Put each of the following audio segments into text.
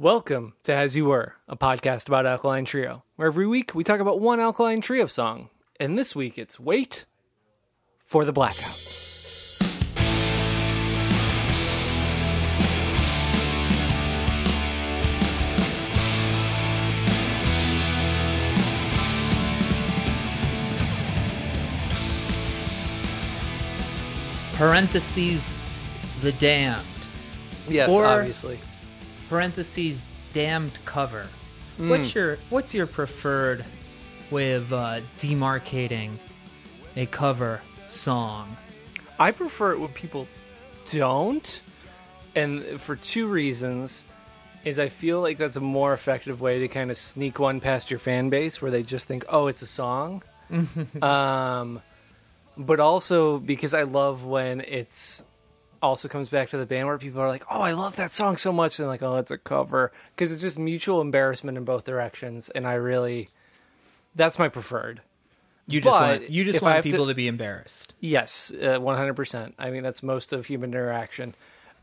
Welcome to As You Were, a podcast about Alkaline Trio, where every week we talk about one Alkaline Trio song. And this week it's Wait for the Blackout. parentheses the damned Yes, Or- obviously. Parentheses damned cover Hmm. what's your what's your preferred way of uh, demarcating a cover song I prefer it when people don't, and for two reasons. Is I feel like that's a more effective way to kind of sneak one past your fan base where they just think, oh, it's a song. um, but also because I love when it's also comes back to the band where people are like, oh, I love that song so much, and like, oh, it's a cover because it's just mutual embarrassment in both directions, and I really, that's my preferred. you just But want you just want have to- people to be embarrassed Yes, uh, one hundred percent. I mean, that's most of human interaction.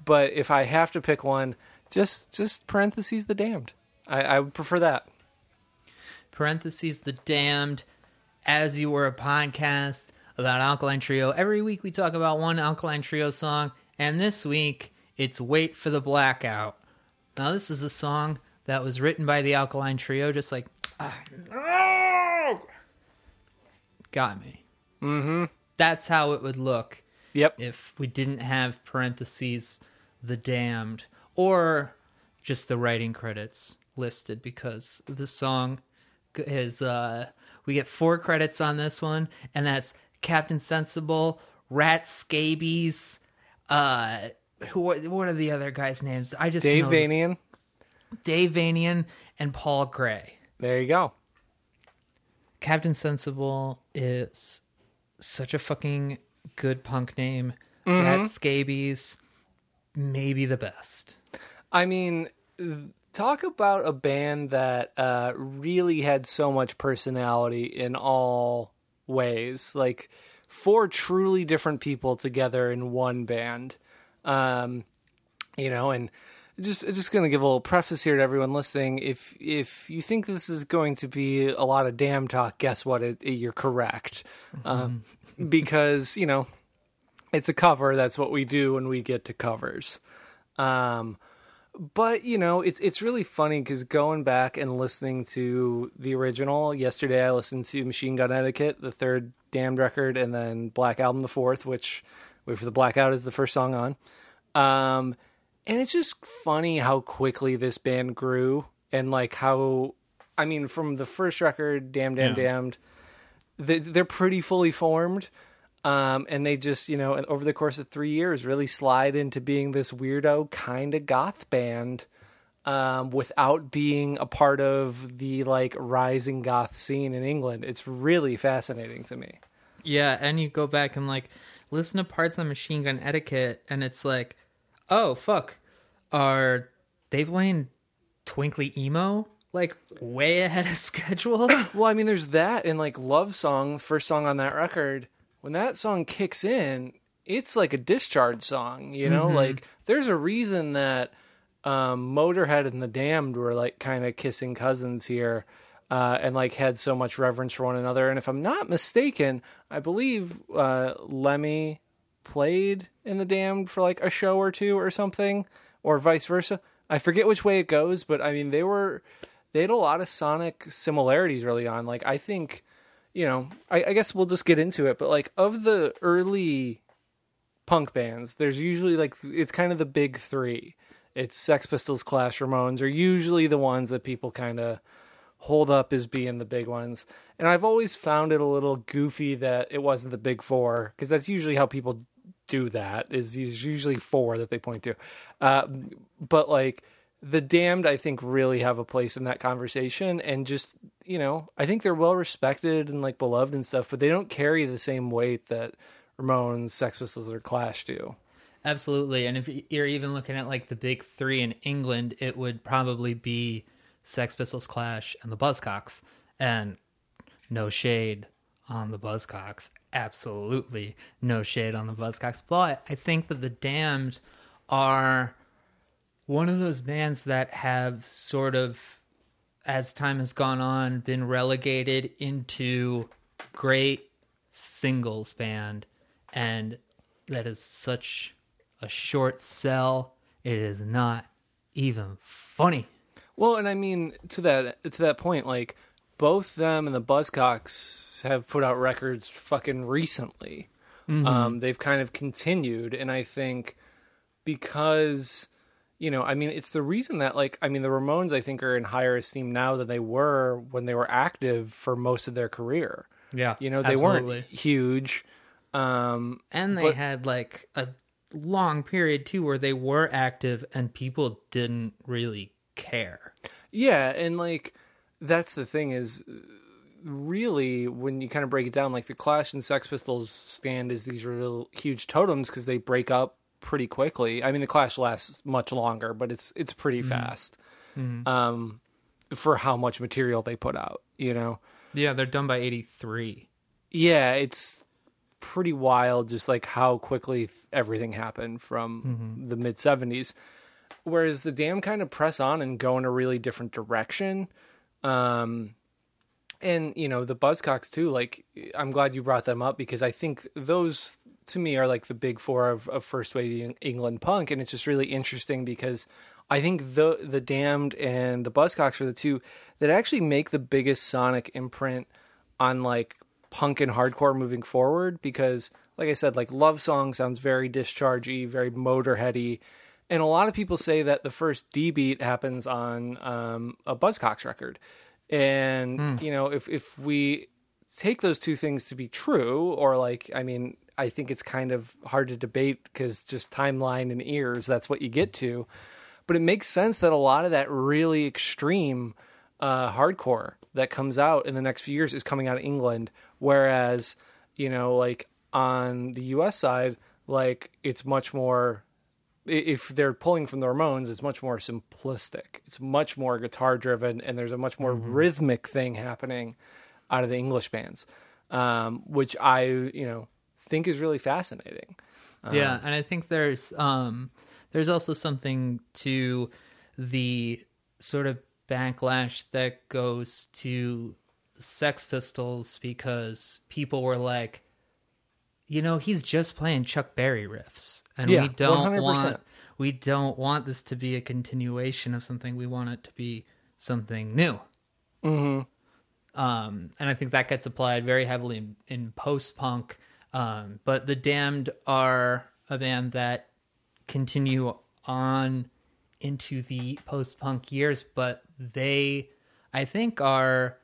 But if I have to pick one, just just parentheses the damned. I, I would prefer that. parentheses the damned as you were a podcast about alkaline trio every week we talk about one alkaline trio song and this week it's wait for the blackout now this is a song that was written by the alkaline trio just like ah, no! got me mm-hmm that's how it would look Yep. if we didn't have parentheses the damned or just the writing credits listed because the song is uh we get four credits on this one and that's captain sensible rat scabies uh who what are the other guys names i just Dave know Vanian. dave vanian and paul gray There you go. Captain Sensible is such a fucking good punk name. Rat Scabies, maybe the best. I mean, talk about a band that uh, really had so much personality in all ways. Like four truly different people together in one band. Um, you know, and just just going to give a little preface here to everyone listening. If if you think this is going to be a lot of damn talk, guess what? It, you're correct, um, because you know it's a cover. That's what we do when we get to covers. Um, but you know, it's it's really funny because going back and listening to the original. Yesterday, I listened to Machine Gun Etiquette, the third Damned record, and then Black Album, the fourth, which Wait for the Blackout is the first song on. Um, and it's just funny how quickly this band grew and like how, I mean, from the first record, Damn, Damn, Yeah. Damned, they, they're pretty fully formed. Um, and they just, you know, and over the course of three years, really slide into being this weirdo kind of goth band um, without being a part of the like rising goth scene in England. It's really fascinating to me. Yeah, and you go back and like listen to parts on Machine Gun Etiquette, and it's like, oh fuck, are they playing Twinkly Emo like way ahead of schedule? Well, I mean, there's that and like Love Song, first song on that record. When that song kicks in, it's like a discharge song, you know? Like, there's a reason that um, Motorhead and the Damned were like kind of kissing cousins here uh, and like had so much reverence for one another. And if I'm not mistaken, I believe uh, Lemmy played in the Damned for like a show or two or something, or vice versa. I forget which way it goes, but I mean, they were they had a lot of sonic similarities early on. Like I think, you know, I, I guess we'll just get into it. But like of the early punk bands, there's usually like it's kind of the big three. It's Sex Pistols, Clash, Ramones are usually the ones that people kind of hold up as being the big ones. And I've always found it a little goofy that it wasn't the big four because that's usually how people do that. Is usually four that they point to. Uh, but like the damned i think really have a place in that conversation and just you know i think they're well respected and like beloved and stuff but they don't carry the same weight that ramones sex pistols or clash do Absolutely, and if you're even looking at like the big three in England, it would probably be Sex Pistols, Clash, and the Buzzcocks. And no shade on the Buzzcocks, absolutely no shade on the Buzzcocks. But I think that the Damned are one of those bands that have sort of, as time has gone on, been relegated into great singles band, and that is such a short sell. It is not even funny. Well, and I mean to that to that point, like both them and the Buzzcocks have put out records fucking recently. Um, they've kind of continued, and I think because you know, I mean, it's the reason that like I mean, the Ramones I think are in higher esteem now than they were when they were active for most of their career. Yeah, You know, they absolutely. weren't huge. Um, and they but- had like a long period too where they were active and people didn't really care. Yeah, and like that's the thing is really when you kind of break it down like the Clash and Sex Pistols stand as these real huge totems because they break up pretty quickly. I mean the Clash lasts much longer, but it's it's pretty fast. Um for how much material they put out, you know. Yeah, they're done by 83. Yeah, it's pretty wild just like how quickly everything happened from the mid 70s. Whereas the Dam kind of press on and go in a really different direction. Um, and, you know, the Buzzcocks too, like, I'm glad you brought them up because I think those to me are like the big four of, of first wave England punk. And it's just really interesting because I think the, the Damned and the Buzzcocks are the two that actually make the biggest sonic imprint on like punk and hardcore moving forward because like I said like Love Song sounds very dischargey, very motorheady. And a lot of people say that the first D beat happens on um, a Buzzcocks record. And you know, if if we take those two things to be true or like I mean, I think it's kind of hard to debate cuz just timeline and ears, that's what you get to. But it makes sense that a lot of that really extreme uh, hardcore that comes out in the next few years is coming out of England, whereas you know, like on the U.S. side, like it's much more. If they're pulling from the Ramones, it's much more simplistic. It's much more guitar driven, and there's a much more rhythmic thing happening out of the English bands, um, which I you know think is really fascinating. yeah, and I think there's um there's also something to the sort of backlash that goes to Sex Pistols because people were like, you know, he's just playing Chuck Berry riffs, and Yeah, we don't 100%. want we don't want this to be a continuation of something. We want it to be something new. Mm-hmm. Um, and I think that gets applied very heavily in, in post punk. Um, but the Damned are a band that continue on into the post punk years, but they, I think, are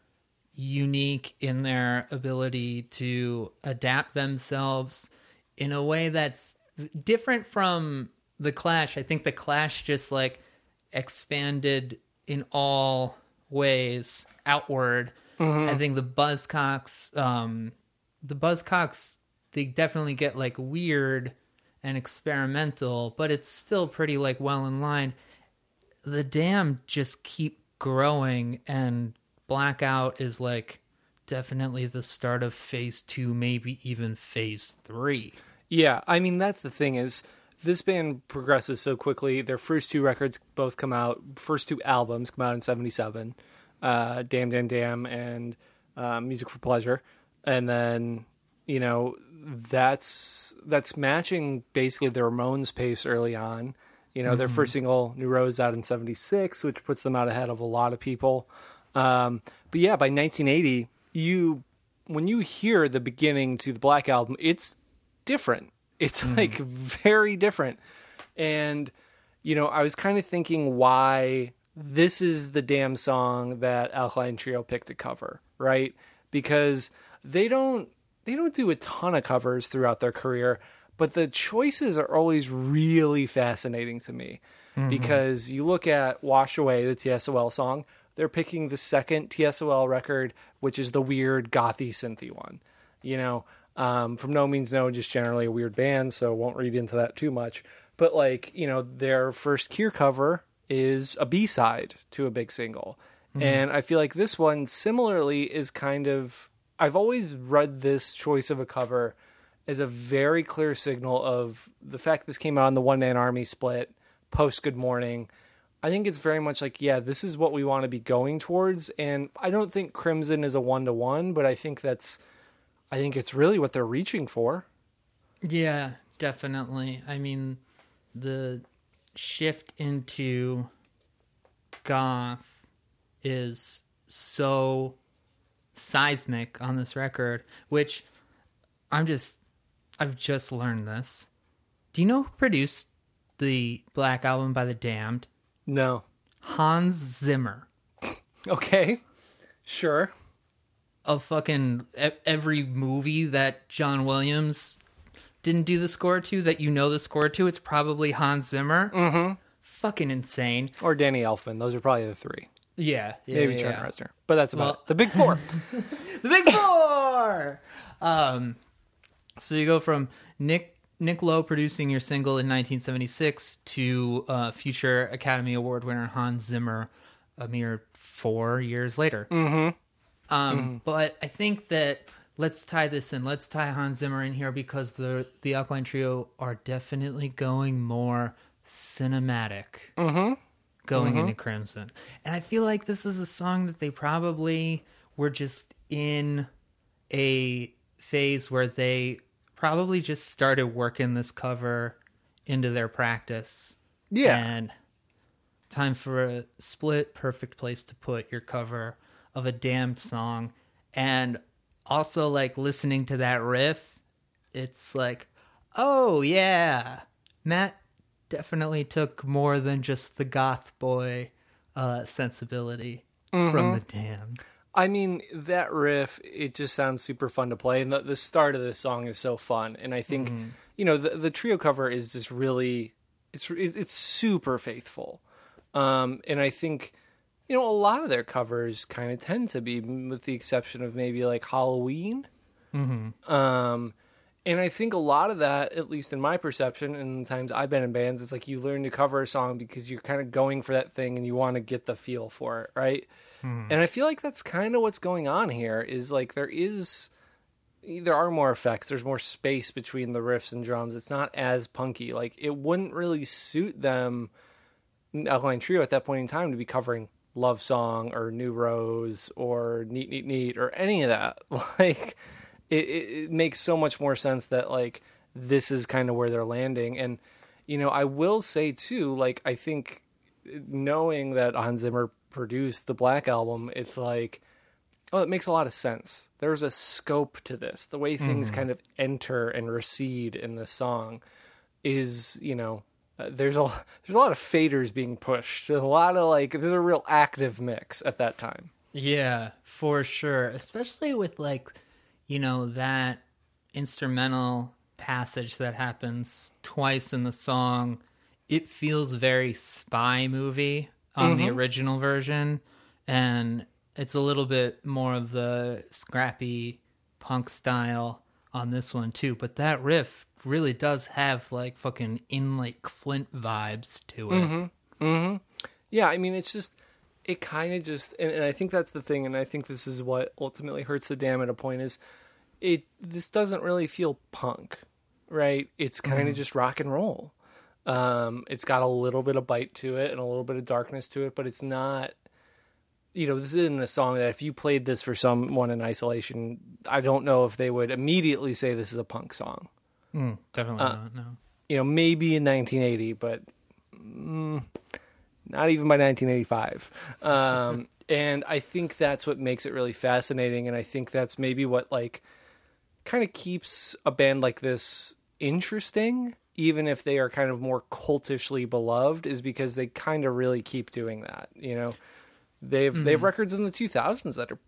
unique in their ability to adapt themselves in a way that's different from the Clash. I think the Clash just like expanded in all ways outward. I think the Buzzcocks, um, the Buzzcocks, they definitely get like weird and experimental, but it's still pretty like well in line. The Dam just keep growing, and Blackout is like definitely the start of phase two, maybe even phase three. Yeah, I mean that's the thing is this band progresses so quickly. Their first two records both come out. First two albums come out in '77, uh, "Damn Damn Damn" and uh, "Music for Pleasure," and then you know that's that's matching basically the Ramones pace early on. You know, their first single "New Rose" out in '76, which puts them out ahead of a lot of people. Um, but yeah, by 1980, you when you hear the beginning to the Black album, it's different. It's like very different. And you know, I was kind of thinking why this is the damn song that Alkaline Trio picked to cover, right? Because they don't they don't do a ton of covers throughout their career, but the choices are always really fascinating to me. Because you look at Wash Away, the TSOL song, they're picking the second TSOL record, which is the weird gothy synthy one. You know, um, from No Means No, just generally a weird band, so won't read into that too much. But like, you know, their first Cure cover is a B side to a big single. And I feel like this one similarly is kind of I've always read this choice of a cover as a very clear signal of the fact this came out on the one man army split, post Good Morning. I think it's very much like, yeah, this is what we want to be going towards. And I don't think Crimson is a one to one, but I think that's, I think it's really what they're reaching for. Yeah, definitely. I mean, the shift into goth is so seismic on this record, which I'm just, I've just learned this. Do you know who produced the Black Album by the Damned? No. Hans Zimmer. Okay. Sure. Of fucking every movie that John Williams didn't do the score to, that you know the score to, it's probably Hans Zimmer. Mm-hmm. Fucking insane. Or Danny Elfman. Those are probably the three. Yeah. yeah Maybe yeah, Trent yeah. Reznor. But that's about Well- the big four. The Big Four. um, so you go from Nick Nick Lowe producing your single in 1976 to uh, future Academy Award winner Hans Zimmer a mere four years later. Mm-hmm. Um, But I think that let's tie this in. Let's tie Hans Zimmer in here because the the Alkaline Trio are definitely going more cinematic. Mm-hmm. Going mm-hmm. into Crimson, and I feel like this is a song that they probably were just in a phase where they probably just started working this cover into their practice. Yeah. And time for a split, perfect place to put your cover of a damned song. And also, like, listening to that riff, it's like, oh, yeah. Matt definitely took more than just the goth boy uh, sensibility from the damned. I mean, that riff, it just sounds super fun to play. And the, the start of this song is so fun. And I think, you know, the, the trio cover is just really, it's, it's super faithful. Um, and I think, you know, a lot of their covers kind of tend to be, with the exception of maybe like Halloween. Um, and I think a lot of that, at least in my perception, and the times I've been in bands, it's like you learn to cover a song because you're kind of going for that thing and you want to get the feel for it, right? Hmm. And I feel like that's kind of what's going on here. Is like there is, there are more effects. There's more space between the riffs and drums. It's not as punky. Like it wouldn't really suit them, mm, Alkaline Trio, at that point in time to be covering Love Song or New Rose or Neat Neat Neat or any of that. Like it, it, makes so much more sense that like this is kind of where they're landing. And you know i will say too like i think knowing that hans zimmer produced the black album it's like oh it makes a lot of sense. There's a scope to this. The way things kind of enter and recede in the song is you know uh, there's a there's a lot of faders being pushed. There's a lot of like there's a real active mix at that time. Yeah, for sure. Especially with like, you know, that instrumental passage that happens twice in the song. It feels very spy movie on the mm-hmm. original version. And it's a little bit more of the scrappy punk style on this one too. But that riff really does have like fucking in like Flint vibes to it. Mm-hmm. Mm-hmm. Yeah, I mean, it's just, it kind of just, and, and I think that's the thing, and I think this is what ultimately hurts the dam at a point is, it this doesn't really feel punk, right? It's kind of just rock and roll. Um, it's got a little bit of bite to it and a little bit of darkness to it, but it's not. You know, this isn't a song that if you played this for someone in isolation, I don't know if they would immediately say this is a punk song. Mm, definitely not. No. You know, maybe in 1980, but mm, not even by 1985. Um, and I think that's what makes it really fascinating. And I think that's maybe what like kind of keeps a band like this interesting, even if they are kind of more cultishly beloved, is because they kind of really keep doing that. You know, they've they have records in the 2000s that are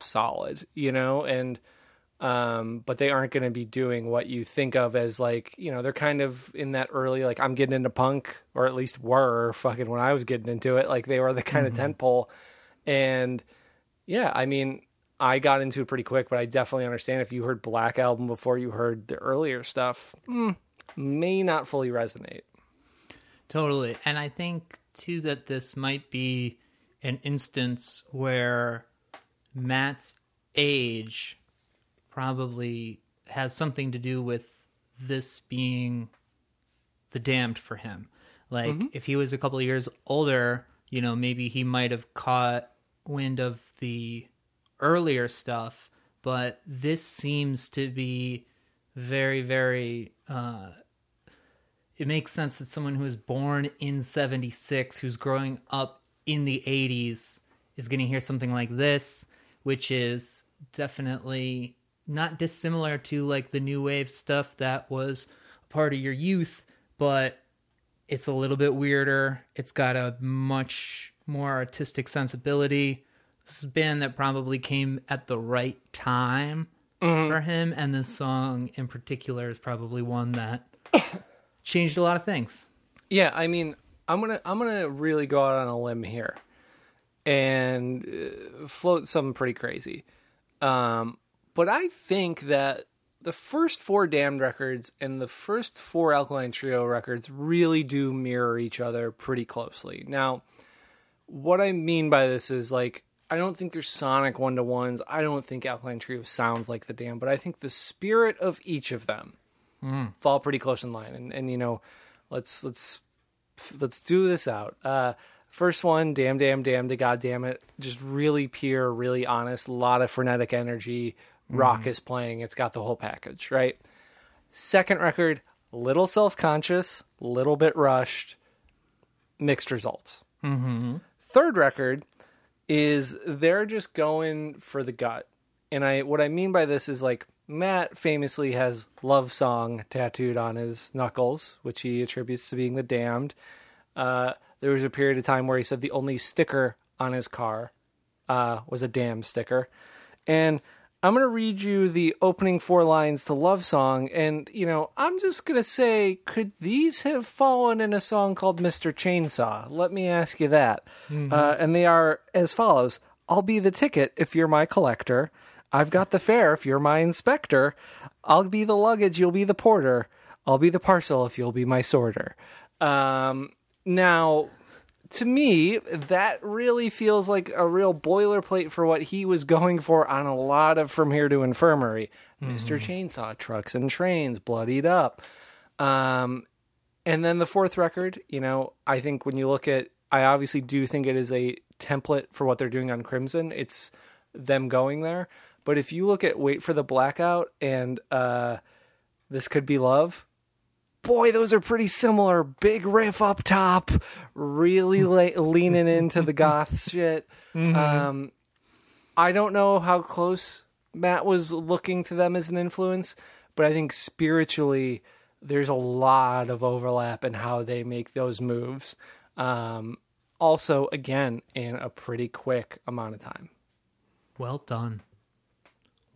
solid. You know, and um, but they aren't going to be doing what you think of as like you know they're kind of in that early like I'm getting into punk or at least were fucking when I was getting into it. Like they were the kind of tent pole and yeah I mean I got into it pretty quick but I definitely understand if you heard Black Album before you heard the earlier stuff mm, may not fully resonate. Totally. And I think too that this might be an instance where Matt's age probably has something to do with this being the damned for him. Like if he was a couple of years older, you know, maybe he might have caught wind of the earlier stuff, but this seems to be very very uh it makes sense that someone who was born in 76 who's growing up in the 80s is going to hear something like this which is definitely not dissimilar to like the new wave stuff that was a part of your youth but it's a little bit weirder. It's got a much more artistic sensibility. This is a band that probably came at the right time for him and this song in particular is probably one that changed a lot of things. Yeah, I mean, I'm gonna I'm gonna really go out on a limb here and uh, float something pretty crazy. Um, but I think that the first four Damned records and the first four Alkaline Trio records really do mirror each other pretty closely. Now, what I mean by this is like I don't think they're sonic one to ones. I don't think Alkaline Trio sounds like the Damned, but I think the spirit of each of them fall pretty close in line. And and you know, let's let's let's do this out. Uh, first one, damn, damn, damn to God damn it, just really pure, really honest, a lot of frenetic energy. Rock is playing. It's got the whole package, right? Second record, little self conscious, little bit rushed, mixed results. Mm-hmm. Third record is they're just going for the gut. And I what I mean by this is like Matt famously has love song tattooed on his knuckles, which he attributes to being the damned. Uh, there was a period of time where he said the only sticker on his car uh, was a damn sticker. And I'm going to read you the opening four lines to Love Song. And, you know, I'm just going to say, could these have fallen in a song called Mr. Chainsaw? Let me ask you that. Uh, and they are as follows I'll be the ticket if you're my collector. I've got the fare if you're my inspector. I'll be the luggage, you'll be the porter. I'll be the parcel if you'll be my sorter. Um, now, to me, that really feels like a real boilerplate for what he was going for on a lot of From Here to Infirmary. Mr. Chainsaw, Trucks and Trains, Bloodied Up. Um, and then the fourth record, you know, I think when you look at, I obviously do think it is a template for what they're doing on Crimson. It's them going there. But if you look at Wait for the Blackout and uh, This Could Be Love, boy, those are pretty similar. Big riff up top, really la- leaning into the goth shit. Um, I don't know how close Matt was looking to them as an influence, but I think spiritually, there's a lot of overlap in how they make those moves. Um, also, again, in a pretty quick amount of time. well done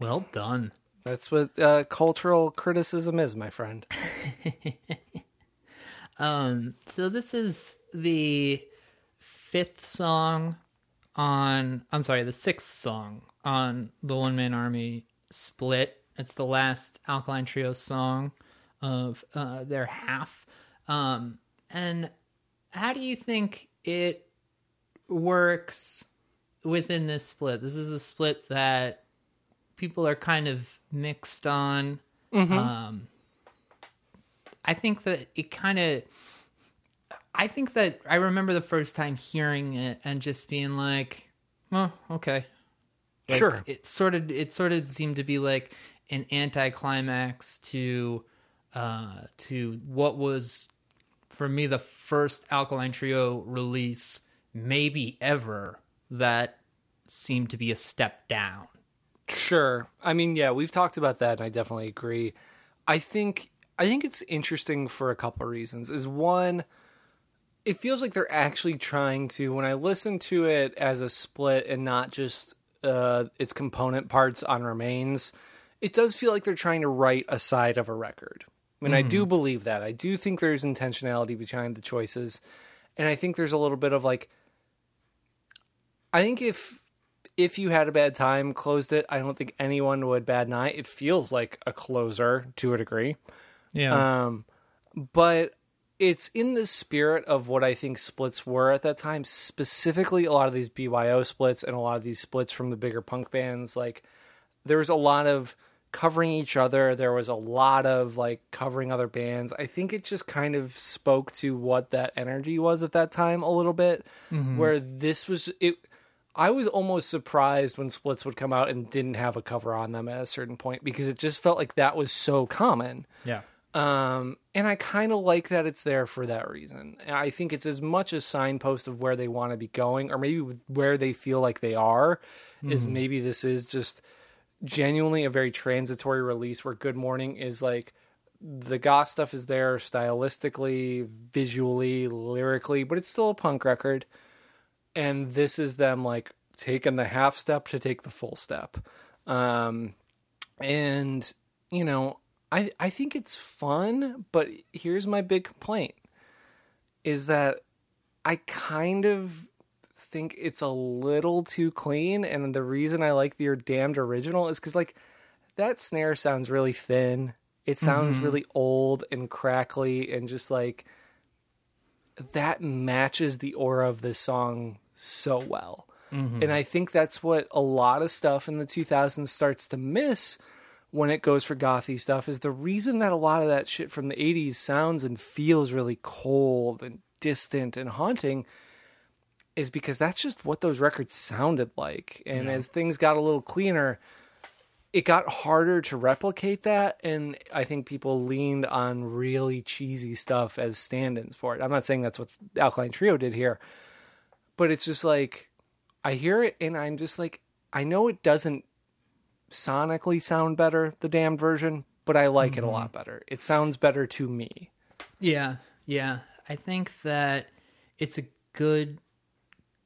well done That's what uh, cultural criticism is, my friend. Um, so this is the fifth song on. I'm sorry, the sixth song on the One Man Army split. It's the last Alkaline Trio song of uh, their half. Um, and how do you think it works within this split? This is a split that people are kind of mixed on. Um, I think that it kind of. I think that I remember the first time hearing it and just being like, "Oh, okay." Like, Sure. It sort of it sort of seemed to be like an anticlimax to uh to what was for me the first Alkaline Trio release maybe ever that seemed to be a step down. Sure. I mean, yeah, we've talked about that, and I definitely agree. I think I think it's interesting for a couple of reasons. Is one, it feels like they're actually trying to. When I listen to it as a split and not just uh, its component parts on Remains, it does feel like they're trying to write a side of a record. I mean, I do believe that. I do think there's intentionality behind the choices, and I think there's a little bit of like. I think if if you had a bad time, closed it, I don't think anyone would bad night. It feels like a closer to a degree. Yeah. Um, but it's in the spirit of what I think splits were at that time, specifically a lot of these BYO splits and a lot of these splits from the bigger punk bands. Like there was a lot of covering each other. There was a lot of like covering other bands. I think it just kind of spoke to what that energy was at that time a little bit, where this was it. I was almost surprised when splits would come out and didn't have a cover on them at a certain point because it just felt like that was so common. Yeah. Um, and I kind of like that it's there for that reason. I think it's as much a signpost of where they want to be going, or maybe where they feel like they are, is maybe this is just genuinely a very transitory release where Good Morning is like the goth stuff is there stylistically, visually, lyrically, but it's still a punk record. And this is them like taking the half step to take the full step. Um, and you know, I I think it's fun, but here's my big complaint is that I kind of think it's a little too clean and the reason I like the damned original is cuz like that snare sounds really thin. It sounds really old and crackly and just like that matches the aura of this song so well. Mm-hmm. And I think that's what a lot of stuff in the 2000s starts to miss when it goes for gothy stuff is the reason that a lot of that shit from the 80s sounds and feels really cold and distant and haunting is because that's just what those records sounded like. And as things got a little cleaner, it got harder to replicate that and i think people leaned on really cheesy stuff as stand-ins for it i'm not saying that's what alkaline trio did here but it's just like i hear it and i'm just like i know it doesn't sonically sound better the damned version but i like it a mm-hmm. lot better it sounds better to me Yeah, yeah. I think that it's a good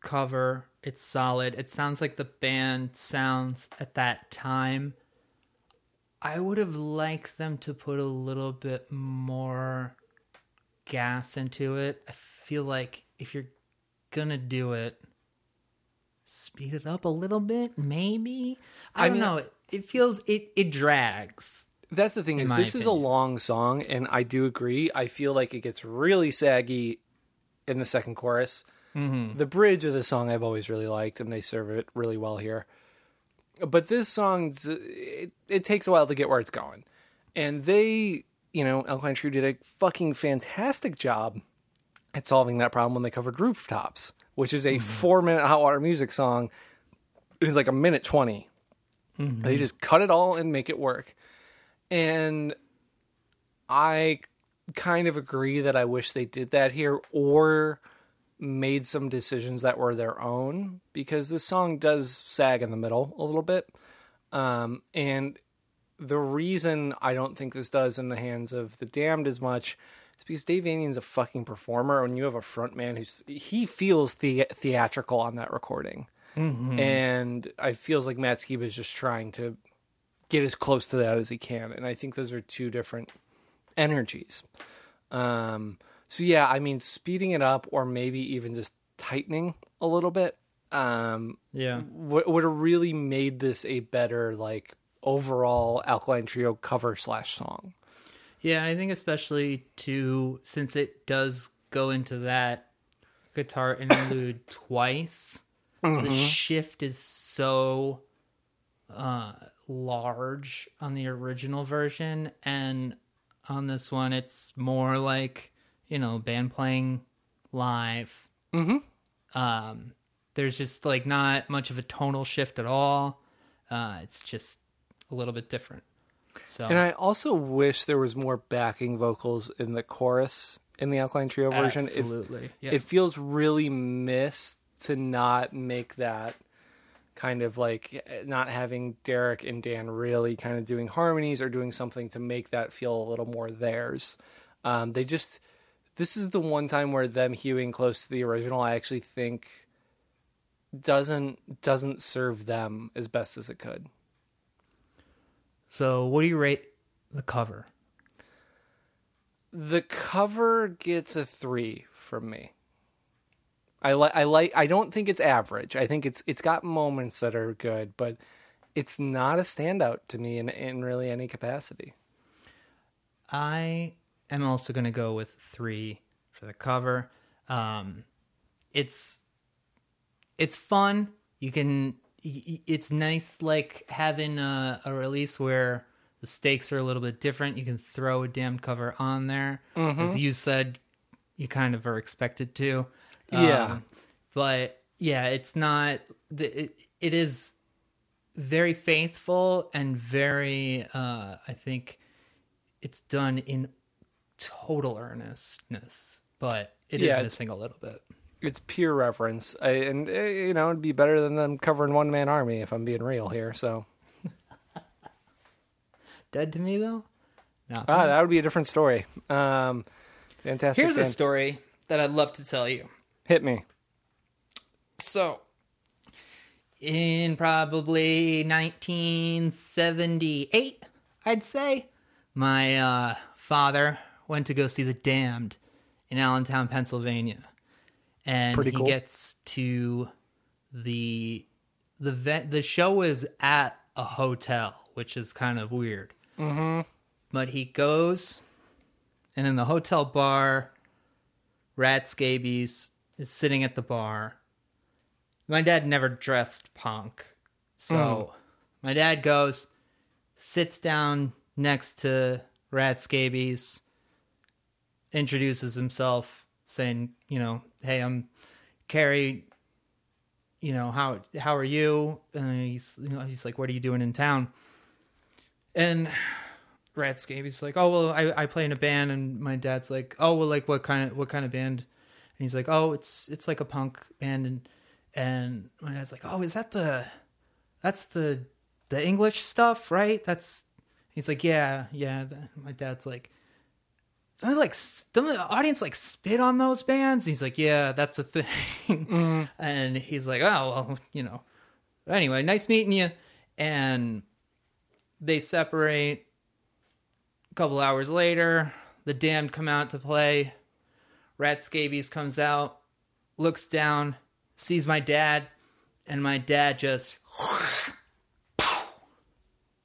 cover. It's solid. It sounds like the band sounds at that time. I would have liked them to put a little bit more gas into it. I feel like if you're gonna do it, speed it up a little bit, maybe. I, I don't mean- know. It, it feels it it drags. That's the thing is this is a long song and I do agree. I feel like it gets really saggy in the second chorus. Mm-hmm. The bridge of the song I've always really liked and they serve it really well here. But this song it, it takes a while to get where it's going. And they, you know, Alkaline Trio did a fucking fantastic job at solving that problem when they covered Rooftops, which is a 4-minute hot water music song. It is like a minute 20. They just cut it all and make it work. And I kind of agree that I wish they did that here or made some decisions that were their own because this song does sag in the middle a little bit. Um, and the reason I don't think this does in the hands of the damned as much is because Dave Vanian's a fucking performer. and you have a front man who's he feels the- theatrical on that recording, and I feels like Matt Skiba is just trying to get as close to that as he can. And I think those are two different energies. Um, so yeah, I mean, speeding it up or maybe even just tightening a little bit um, Yeah. would would have really made this a better like overall Alkaline Trio cover slash song. Yeah, I think especially too since it does go into that guitar interlude twice. The shift is so uh large on the original version and on this one it's more like, you know, band playing live. Mhm. Um there's just like not much of a tonal shift at all. Uh it's just a little bit different. So And I also wish there was more backing vocals in the chorus in the Alkaline Trio version. It- Absolutely. yeah. it feels really missed to not make that kind of like not having Derek and Dan really kind of doing harmonies or doing something to make that feel a little more theirs. Um, they just this is the one time where them hewing close to the original I actually think doesn't doesn't serve them as best as it could. So, what do you rate the cover? The cover gets a three from me. I like. I like. I don't think it's average. I think it's it's got moments that are good, but it's not a standout to me in in really any capacity. I am also going to go with three for the cover. Um, it's it's fun. You can. It's nice, like having a, a release where the stakes are a little bit different. You can throw a damn cover on there, as you said. You kind of are expected to. Yeah. Um, but yeah, it's not. the- It, it is very faithful and very. Uh, I think it's done in total earnestness, but it is Yeah, it's- missing a little bit. It's pure reference, I, and eh, you know it'd be better than them covering One Man Army if I'm being real here. So Dead to me though. No. ah, that would be a different story. Um, fantastic. Here's a story that I'd love to tell you. Hit me. So, in probably 1978, I'd say, my uh, father went to go see The Damned in Allentown, Pennsylvania, and Pretty he cool. gets to the the vet, the show is at a hotel, which is kind of weird. Mm-hmm. But he goes, and in the hotel bar, Rat Scabies is sitting at the bar. My dad never dressed punk. So my dad goes, sits down next to Rat Scabies, introduces himself, saying, you know, hey, I'm Carrie. You know, how how are you? And he's you know, he's like, What are you doing in town? And Rat he's like, Oh well I, I play in a band and my dad's like, Oh well like what kind of what kind of band? And he's like, Oh, it's it's like a punk band and and my dad's like, "Oh, is that the that's the the English stuff, right?" That's he's like, "Yeah, yeah." My dad's like, "Don't like don't the audience like spit on those bands?" He's like, "Yeah, that's a thing." Mm-hmm. And he's like, "Oh, well, you know." Anyway, nice meeting you. And they separate. A couple hours later, the Damned come out to play. Rat Scabies comes out, looks down, sees my dad, and my dad just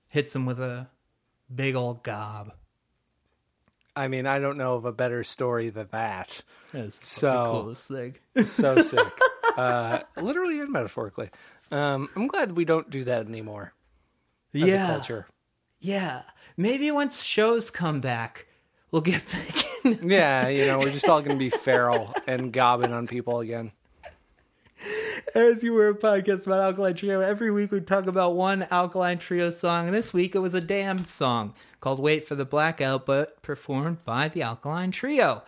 hits him with a big old gob. I mean, I don't know of a better story than that. That's So- the coolest thing. So sick, uh, literally and metaphorically. Um, I'm glad we don't do that anymore as yeah, a culture. yeah. Maybe once shows come back, we'll get back in. Yeah, you know, we're just all going to be feral and gobbing on people again. As you were a podcast about Alkaline Trio, every week we talk about one Alkaline Trio song. And this week it was a damned song called Wait for the Blackout, but performed by the Alkaline Trio.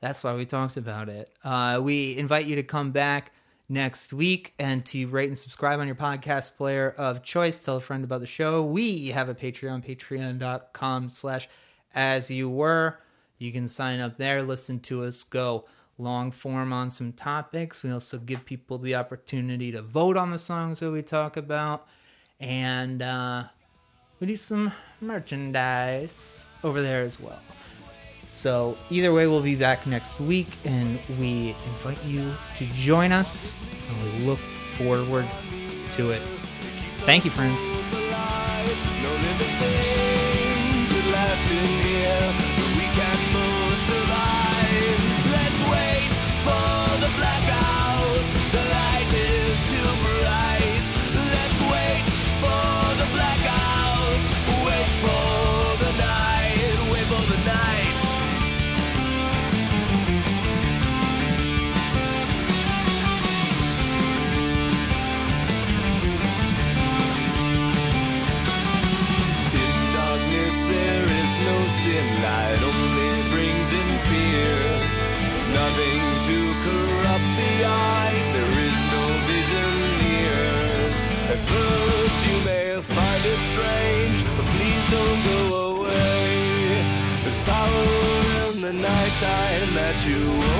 That's why we talked about it. Uh, we invite you to come back next week and to rate and subscribe on your podcast player of choice. Tell a friend about the show. We have a Patreon, patreon.com slash as you were. You can sign up there, listen to us go long form on some topics. We also give people the opportunity to vote on the songs that we talk about. And uh, we do some merchandise over there as well. So either way, we'll be back next week, and we invite you to join us. And we look forward to it. Thank you, friends. Nighttime